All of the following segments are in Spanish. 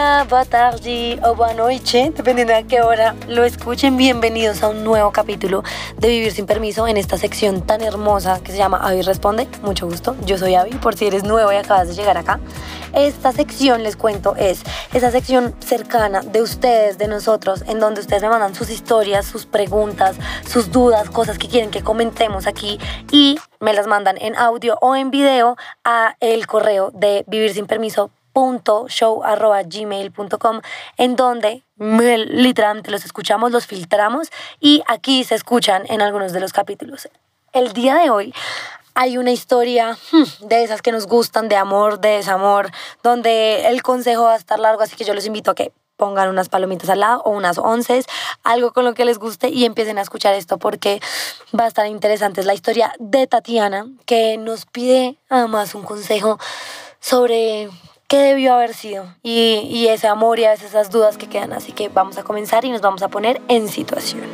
día, boa o buena noche, dependiendo de a qué hora lo escuchen. Bienvenidos a un nuevo capítulo de Vivir sin Permiso en esta sección tan hermosa que se llama Avi Responde. Mucho gusto, yo soy Avi, por si eres nuevo y acabas de llegar acá. Esta sección, les cuento, es esa sección cercana de ustedes, de nosotros, en donde ustedes me mandan sus historias, sus preguntas, sus dudas, cosas que quieren que comentemos aquí y me las mandan en audio o en video a el correo de vivir sin permiso gmail.com en donde literalmente los escuchamos, los filtramos y aquí se escuchan en algunos de los capítulos. El día de hoy hay una historia hmm, de esas que nos gustan, de amor, de desamor, donde el consejo va a estar largo, así que yo los invito a que pongan unas palomitas al lado o unas once, algo con lo que les guste y empiecen a escuchar esto porque va a estar interesante. Es la historia de Tatiana que nos pide además un consejo sobre qué debió haber sido y, y ese amor y a veces esas dudas que quedan. Así que vamos a comenzar y nos vamos a poner en situación.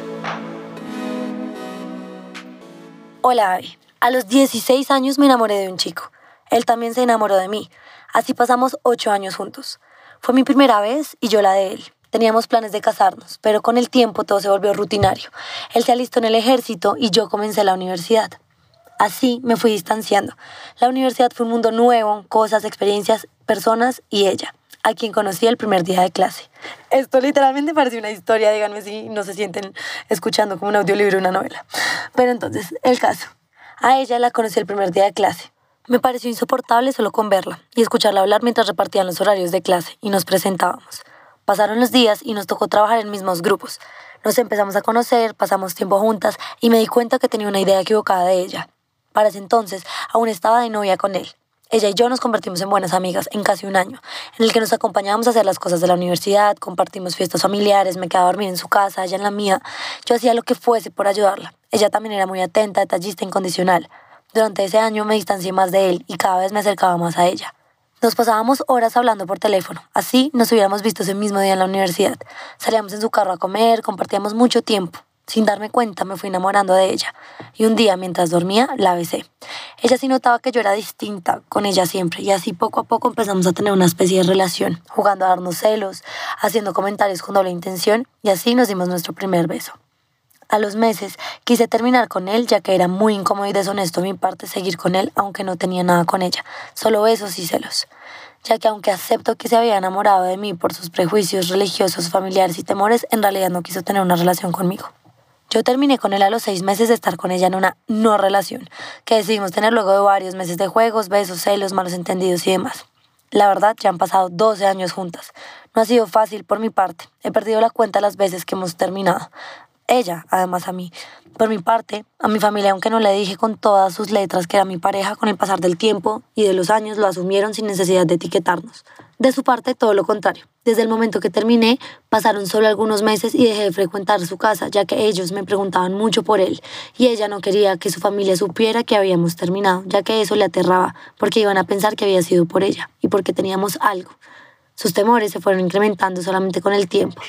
Hola, Abby. A los 16 años me enamoré de un chico. Él también se enamoró de mí. Así pasamos 8 años juntos. Fue mi primera vez y yo la de él. Teníamos planes de casarnos, pero con el tiempo todo se volvió rutinario. Él se alistó en el ejército y yo comencé la universidad. Así me fui distanciando. La universidad fue un mundo nuevo, cosas, experiencias, personas y ella, a quien conocí el primer día de clase. Esto literalmente parece una historia, díganme si no se sienten escuchando como un audiolibro o una novela. Pero entonces, el caso. A ella la conocí el primer día de clase. Me pareció insoportable solo con verla y escucharla hablar mientras repartían los horarios de clase y nos presentábamos. Pasaron los días y nos tocó trabajar en mismos grupos. Nos empezamos a conocer, pasamos tiempo juntas y me di cuenta que tenía una idea equivocada de ella. Para ese entonces aún estaba de novia con él. Ella y yo nos convertimos en buenas amigas en casi un año, en el que nos acompañábamos a hacer las cosas de la universidad, compartimos fiestas familiares, me quedaba a dormir en su casa, ella en la mía. Yo hacía lo que fuese por ayudarla. Ella también era muy atenta, detallista, incondicional. Durante ese año me distancié más de él y cada vez me acercaba más a ella. Nos pasábamos horas hablando por teléfono. Así nos hubiéramos visto ese mismo día en la universidad. Salíamos en su carro a comer, compartíamos mucho tiempo. Sin darme cuenta me fui enamorando de ella y un día mientras dormía la besé. Ella sí notaba que yo era distinta con ella siempre y así poco a poco empezamos a tener una especie de relación, jugando a darnos celos, haciendo comentarios con doble intención y así nos dimos nuestro primer beso. A los meses quise terminar con él ya que era muy incómodo y deshonesto mi parte seguir con él aunque no tenía nada con ella, solo besos y celos ya que aunque acepto que se había enamorado de mí por sus prejuicios religiosos, familiares y temores, en realidad no quiso tener una relación conmigo. Yo terminé con él a los seis meses de estar con ella en una no relación, que decidimos tener luego de varios meses de juegos, besos, celos, malos entendidos y demás. La verdad, ya han pasado 12 años juntas. No ha sido fácil por mi parte. He perdido la cuenta las veces que hemos terminado. Ella, además a mí. Por mi parte, a mi familia, aunque no le dije con todas sus letras que era mi pareja, con el pasar del tiempo y de los años lo asumieron sin necesidad de etiquetarnos. De su parte, todo lo contrario. Desde el momento que terminé, pasaron solo algunos meses y dejé de frecuentar su casa, ya que ellos me preguntaban mucho por él, y ella no quería que su familia supiera que habíamos terminado, ya que eso le aterraba, porque iban a pensar que había sido por ella y porque teníamos algo. Sus temores se fueron incrementando solamente con el tiempo.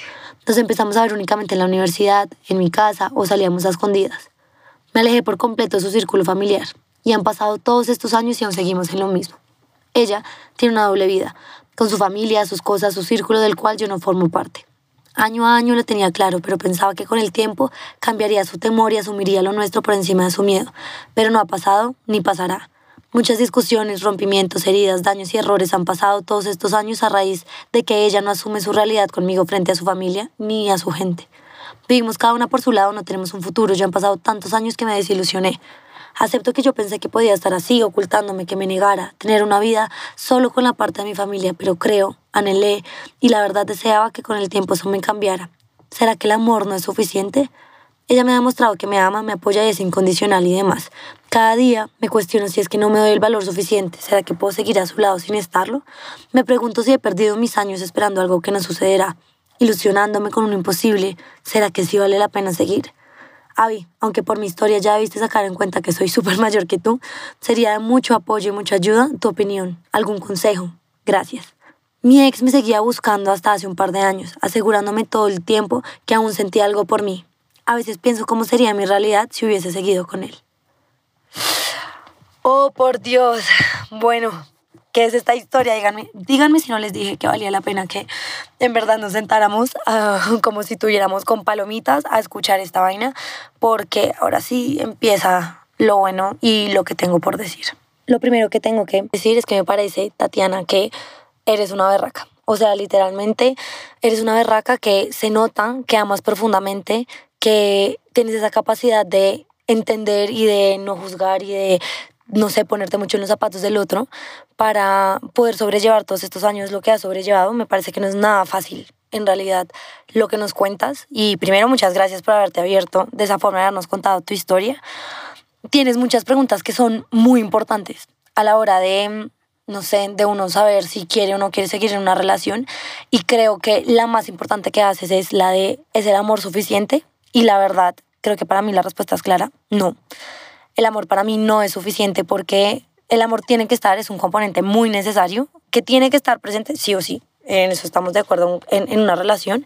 Nos empezamos a ver únicamente en la universidad, en mi casa o salíamos a escondidas. Me alejé por completo de su círculo familiar y han pasado todos estos años y aún seguimos en lo mismo. Ella tiene una doble vida, con su familia, sus cosas, su círculo del cual yo no formo parte. Año a año lo tenía claro, pero pensaba que con el tiempo cambiaría su temor y asumiría lo nuestro por encima de su miedo. Pero no ha pasado ni pasará. Muchas discusiones, rompimientos, heridas, daños y errores han pasado todos estos años a raíz de que ella no asume su realidad conmigo frente a su familia ni a su gente. Vivimos cada una por su lado, no tenemos un futuro, ya han pasado tantos años que me desilusioné. Acepto que yo pensé que podía estar así, ocultándome, que me negara, tener una vida solo con la parte de mi familia, pero creo, anhelé y la verdad deseaba que con el tiempo eso me cambiara. ¿Será que el amor no es suficiente? Ella me ha demostrado que me ama, me apoya y es incondicional y demás. Cada día me cuestiono si es que no me doy el valor suficiente. ¿Será que puedo seguir a su lado sin estarlo? Me pregunto si he perdido mis años esperando algo que no sucederá, ilusionándome con un imposible. ¿Será que sí vale la pena seguir? Avi, aunque por mi historia ya debiste sacar en cuenta que soy súper mayor que tú, sería de mucho apoyo y mucha ayuda tu opinión, algún consejo. Gracias. Mi ex me seguía buscando hasta hace un par de años, asegurándome todo el tiempo que aún sentía algo por mí. A veces pienso cómo sería mi realidad si hubiese seguido con él. Oh, por Dios. Bueno, qué es esta historia. Díganme, díganme si no les dije que valía la pena que en verdad nos sentáramos uh, como si tuviéramos con palomitas a escuchar esta vaina, porque ahora sí empieza lo bueno y lo que tengo por decir. Lo primero que tengo que decir es que me parece, Tatiana, que eres una berraca. O sea, literalmente eres una berraca que se nota que amas profundamente, que tienes esa capacidad de entender y de no juzgar y de, no sé, ponerte mucho en los zapatos del otro para poder sobrellevar todos estos años lo que has sobrellevado. Me parece que no es nada fácil en realidad lo que nos cuentas. Y primero, muchas gracias por haberte abierto de esa forma, de habernos contado tu historia. Tienes muchas preguntas que son muy importantes a la hora de no sé, de uno saber si quiere o no quiere seguir en una relación. Y creo que la más importante que haces es la de, ¿es el amor suficiente? Y la verdad, creo que para mí la respuesta es clara, no. El amor para mí no es suficiente porque el amor tiene que estar, es un componente muy necesario, que tiene que estar presente sí o sí. En eso estamos de acuerdo en, en una relación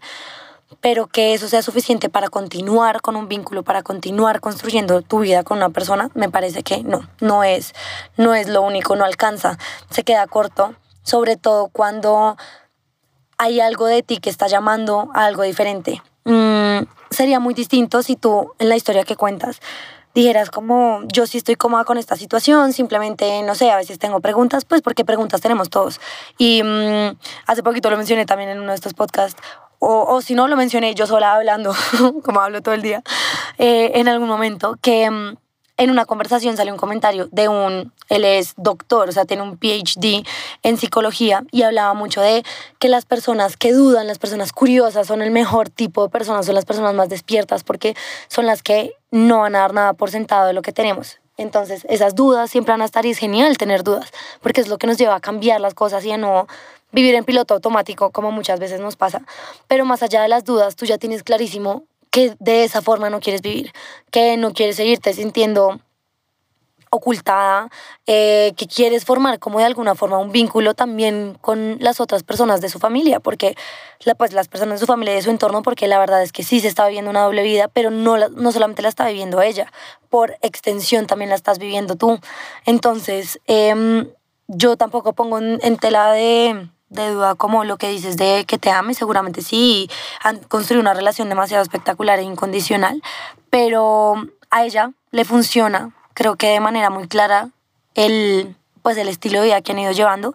pero que eso sea suficiente para continuar con un vínculo, para continuar construyendo tu vida con una persona, me parece que no, no es, no es lo único, no alcanza, se queda corto, sobre todo cuando hay algo de ti que está llamando a algo diferente. Mm, sería muy distinto si tú en la historia que cuentas dijeras como yo sí estoy cómoda con esta situación, simplemente, no sé, a veces tengo preguntas, pues porque preguntas tenemos todos. Y mm, hace poquito lo mencioné también en uno de estos podcasts, o, o si no lo mencioné yo sola hablando, como hablo todo el día, eh, en algún momento, que mm, en una conversación salió un comentario de un, él es doctor, o sea, tiene un PhD en psicología y hablaba mucho de que las personas que dudan, las personas curiosas son el mejor tipo de personas, son las personas más despiertas porque son las que no van a dar nada por sentado de lo que tenemos. Entonces, esas dudas siempre van a estar y es genial tener dudas, porque es lo que nos lleva a cambiar las cosas y a no vivir en piloto automático, como muchas veces nos pasa. Pero más allá de las dudas, tú ya tienes clarísimo que de esa forma no quieres vivir, que no quieres seguirte sintiendo ocultada, eh, que quieres formar como de alguna forma un vínculo también con las otras personas de su familia, porque pues las personas de su familia y de su entorno, porque la verdad es que sí se está viviendo una doble vida, pero no, no solamente la está viviendo ella, por extensión también la estás viviendo tú. Entonces, em, yo tampoco pongo en tela de, de duda como lo que dices de que te ame, seguramente sí, han construido una relación demasiado espectacular e incondicional, pero a ella le funciona, creo que de manera muy clara, el, pues el estilo de vida que han ido llevando.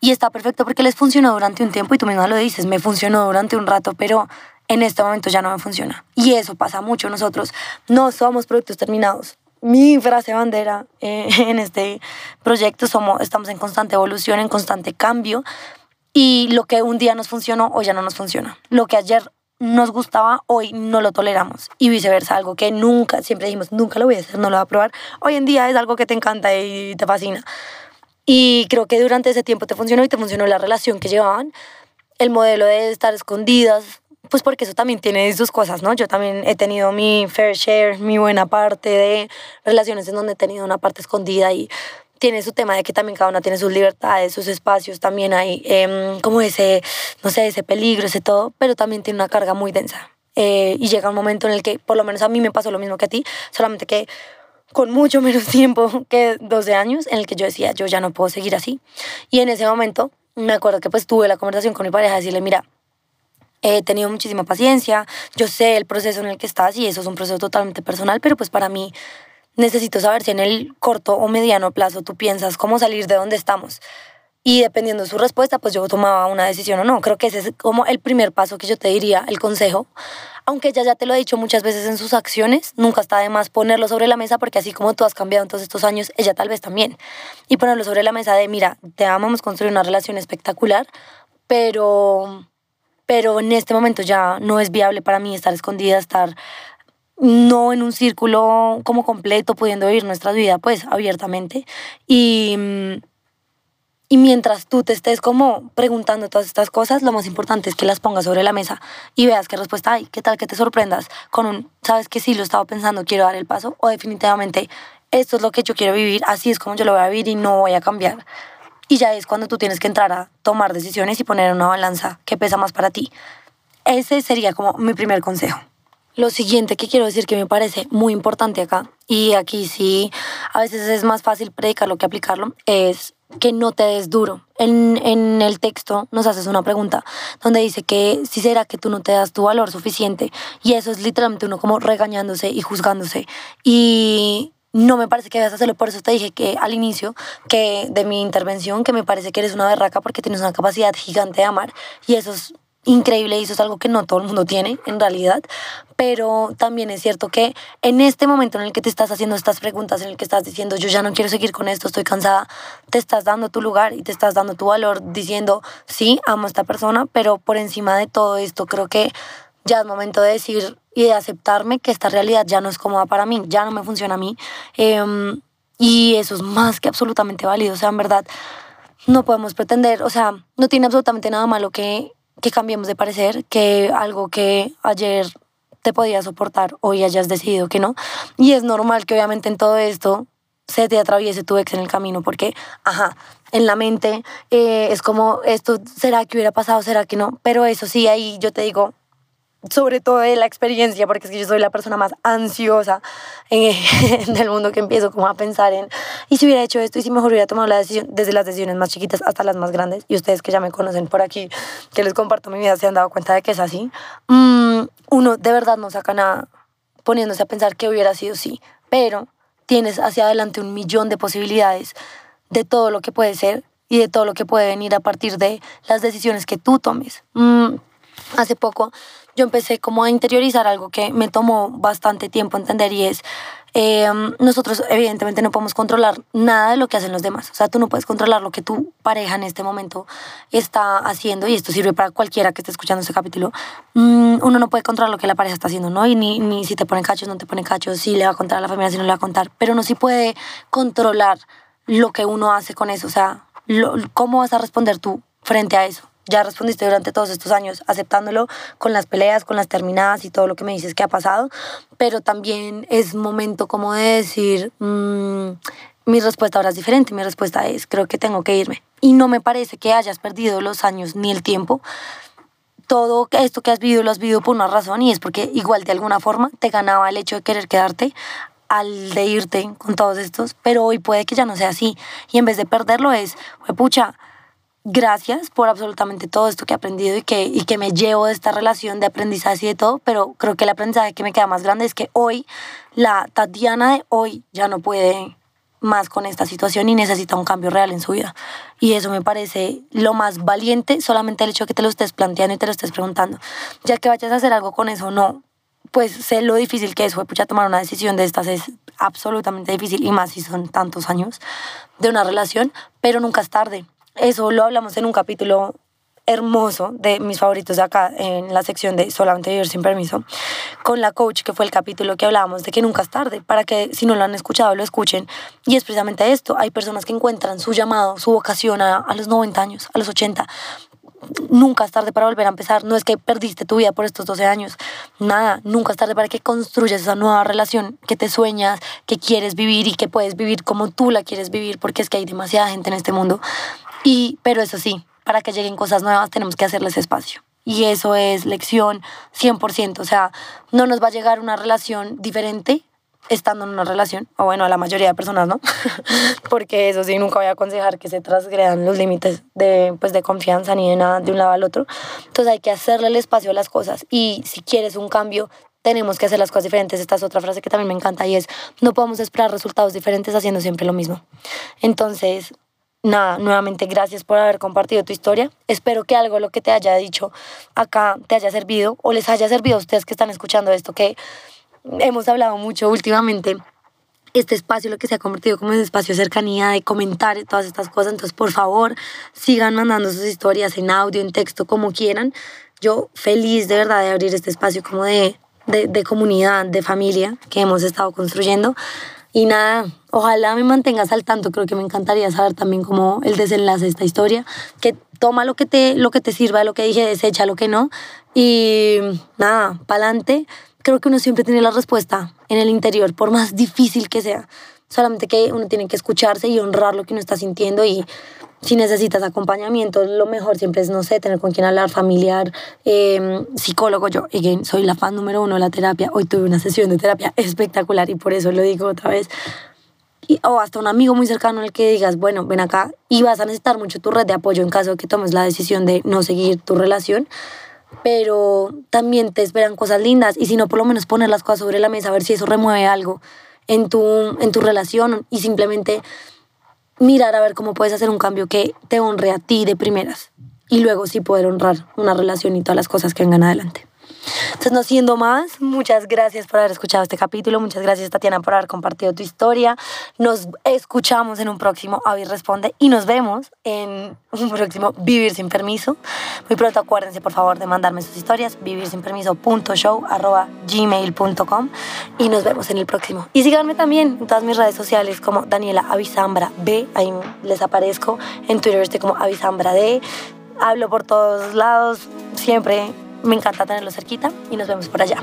Y está perfecto porque les funcionó durante un tiempo y tú misma lo dices, me funcionó durante un rato, pero en este momento ya no me funciona. Y eso pasa mucho. Nosotros no somos productos terminados. Mi frase bandera eh, en este proyecto somos, estamos en constante evolución, en constante cambio y lo que un día nos funcionó, hoy ya no nos funciona. Lo que ayer nos gustaba, hoy no lo toleramos. Y viceversa, algo que nunca, siempre dijimos, nunca lo voy a hacer, no lo voy a probar. Hoy en día es algo que te encanta y te fascina. Y creo que durante ese tiempo te funcionó y te funcionó la relación que llevaban, el modelo de estar escondidas, pues porque eso también tiene sus cosas, ¿no? Yo también he tenido mi fair share, mi buena parte de relaciones en donde he tenido una parte escondida y tiene su tema de que también cada una tiene sus libertades, sus espacios, también hay em, como ese, no sé, ese peligro, ese todo, pero también tiene una carga muy densa. Eh, y llega un momento en el que, por lo menos a mí me pasó lo mismo que a ti, solamente que con mucho menos tiempo que 12 años, en el que yo decía, yo ya no puedo seguir así. Y en ese momento, me acuerdo que pues tuve la conversación con mi pareja, decirle, mira, he tenido muchísima paciencia, yo sé el proceso en el que estás y eso es un proceso totalmente personal, pero pues para mí necesito saber si en el corto o mediano plazo tú piensas cómo salir de donde estamos. Y dependiendo de su respuesta, pues yo tomaba una decisión o no. Creo que ese es como el primer paso que yo te diría, el consejo. Aunque ella ya te lo ha dicho muchas veces en sus acciones, nunca está de más ponerlo sobre la mesa porque así como tú has cambiado en todos estos años, ella tal vez también. Y ponerlo sobre la mesa de, mira, te amamos construir una relación espectacular, pero, pero en este momento ya no es viable para mí estar escondida, estar no en un círculo como completo, pudiendo vivir nuestra vida pues abiertamente. Y, y mientras tú te estés como preguntando todas estas cosas, lo más importante es que las pongas sobre la mesa y veas qué respuesta hay. ¿Qué tal que te sorprendas con un, sabes que sí, lo estaba pensando, quiero dar el paso? O definitivamente, esto es lo que yo quiero vivir, así es como yo lo voy a vivir y no voy a cambiar. Y ya es cuando tú tienes que entrar a tomar decisiones y poner una balanza que pesa más para ti. Ese sería como mi primer consejo Lo siguiente que quiero decir que me parece muy importante acá, y aquí sí, a veces es más fácil predicarlo que aplicarlo, es que no te des duro. En, en, el texto nos haces una pregunta donde dice que si será que tú no te das tu valor suficiente y eso es literalmente uno como regañándose y juzgándose y no me parece que debas hacerlo, por eso te dije que al inicio que de mi intervención que me parece que eres una berraca porque tienes una capacidad gigante de amar y eso es increíble y eso es algo que no todo el mundo tiene en realidad, pero también es cierto que en este momento en el que te estás haciendo estas preguntas, en el que estás diciendo yo ya no quiero seguir con esto, estoy cansada, te estás dando tu lugar y te estás dando tu valor diciendo sí, amo a esta persona, pero por encima de todo esto creo que ya es momento de decir y de aceptarme que esta realidad ya no es cómoda para mí, ya no me funciona a mí. Em, y eso es más que absolutamente válido, o sea, en verdad no podemos pretender, o sea, no tiene absolutamente nada malo que que cambiemos de parecer, que algo que ayer te podía soportar, hoy hayas decidido que no. Y es normal que obviamente en todo esto se te atraviese tu ex en el camino, porque, ajá, en la mente eh, es como, esto, ¿será que hubiera pasado? ¿Será que no? Pero eso sí, ahí yo te digo, sobre todo de la experiencia, porque es que yo soy la persona más ansiosa eh, del mundo que empiezo como a pensar en, y si hubiera hecho esto, y si mejor hubiera tomado la decisión, desde las decisiones más chiquitas hasta las más grandes, y ustedes que ya me conocen por aquí, que les comparto mi vida, se han dado cuenta de que es así, mm, uno de verdad no saca nada poniéndose a pensar que hubiera sido sí, pero tienes hacia adelante un millón de posibilidades de todo lo que puede ser y de todo lo que puede venir a partir de las decisiones que tú tomes. Mm, hace poco yo empecé como a interiorizar algo que me tomó bastante tiempo entender y es, eh, nosotros evidentemente no podemos controlar nada de lo que hacen los demás. O sea, tú no puedes controlar lo que tu pareja en este momento está haciendo y esto sirve para cualquiera que esté escuchando este capítulo. Mm, uno no puede controlar lo que la pareja está haciendo, ¿no? Y ni, ni si te pone cachos, no te pone cachos, si le va a contar a la familia, si no le va a contar. Pero uno sí puede controlar lo que uno hace con eso. O sea, cómo vas a responder tú frente a eso ya respondiste durante todos estos años aceptándolo con las peleas, con las terminadas y todo lo que me dices que ha pasado, pero también es momento como de decir, mm, mi respuesta ahora es diferente, mi respuesta es, creo que tengo que irme. Y no me parece que hayas perdido los años ni el tiempo. Todo esto que has vivido lo has vivido por una razón y es porque igual de alguna forma te ganaba el hecho de querer quedarte al de irte con todos estos, pero hoy puede que ya no sea así. Y en vez de perderlo es, pucha, gracias por absolutamente todo esto que he aprendido y que, y que me llevo de esta relación de aprendizaje y de todo, pero creo que el aprendizaje que me queda más grande es que hoy, la Tatiana de hoy ya no puede más con esta situación y necesita un cambio real en su vida. Y eso me parece lo más valiente, solamente el hecho de que te lo estés planteando y te lo estés preguntando. Ya que vayas a hacer algo con eso, no, pues sé lo difícil que es, fue pucha tomar una decisión de estas es absolutamente difícil y más si son tantos años de una relación, pero nunca es tarde eso lo hablamos en un capítulo hermoso de mis favoritos de acá en la sección de Solamente Vivir sin Permiso con la coach que fue el capítulo que hablábamos de que nunca es tarde para que si no lo han escuchado lo escuchen y es precisamente esto hay personas que encuentran su llamado su vocación a, a los 90 años a los 80 nunca es tarde para volver a empezar. No es que perdiste tu vida por estos 12 años. Nada, nunca es tarde para que construyas esa nueva relación que te sueñas, que quieres vivir y que puedes vivir como tú la quieres vivir, porque es que hay demasiada gente en este mundo y, pero eso sí, para que lleguen cosas nuevas tenemos que hacerles espacio. Y eso es lección 100%. O sea, no nos va a llegar una relación diferente estando en una relación, o bueno, a la mayoría de personas, ¿no? Porque eso sí, nunca voy a aconsejar que se transgredan los límites de, pues, de confianza ni de nada de un lado al otro. Entonces hay que hacerle el espacio a las cosas. Y si quieres un cambio, tenemos que hacer las cosas diferentes. Esta es otra frase que también me encanta y es, no podemos esperar resultados diferentes haciendo siempre lo mismo. Entonces, nada, nuevamente gracias por haber compartido tu historia. Espero que algo lo que te haya dicho acá te haya servido o les haya servido a ustedes que están escuchando esto, que hemos hablado mucho últimamente. Este espacio lo que se ha convertido como un espacio de cercanía, de comentar todas estas cosas. Entonces, por favor, sigan mandando sus historias en audio, en texto, como quieran. Yo feliz de verdad de abrir este espacio como de, de, de comunidad, de familia que hemos estado construyendo. Y nada, ojalá me mantengas al tanto, creo que me encantaría saber también cómo el desenlace de esta historia, que toma lo que te, lo que te sirva, lo que dije, desecha lo que no. Y nada, para adelante, creo que uno siempre tiene la respuesta en el interior, por más difícil que sea. solamente que uno tiene que escucharse y honrar lo que uno está sintiendo y si necesitas acompañamiento, lo mejor siempre es, no sé, tener con quien hablar, familiar, eh, psicólogo. Yo, again, soy la fan número uno de la terapia. Hoy tuve una sesión de terapia espectacular y por eso lo digo otra vez. O hasta un amigo muy cercano el que digas, bueno, ven acá y vas a necesitar mucho tu red de apoyo en caso de que tomes la decisión de no seguir tu relación. Pero también te esperan cosas lindas y si no, por lo menos poner las cosas sobre la mesa, a ver si eso remueve algo en tu, en tu relación y simplemente mirar a ver cómo puedes hacer un cambio que te honre a ti de primeras y luego sí poder honrar una relación y todas las cosas que vengan adelante. Entonces, no siendo más, muchas gracias por haber escuchado este capítulo. Muchas gracias, Tatiana, por haber compartido tu historia. Nos escuchamos en un próximo Avi Responde y nos vemos en un próximo Vivir sin Permiso. Muy pronto acuérdense, por favor, de mandarme sus historias, vivirsinpermiso.show.gmail.com y nos vemos en el próximo. Y síganme también en todas mis redes sociales como Daniela Avisambra B, ahí les aparezco. En Twitter estoy como Avisambra D. Hablo por todos lados, siempre me encanta tenerlo cerquita y nos vemos por allá.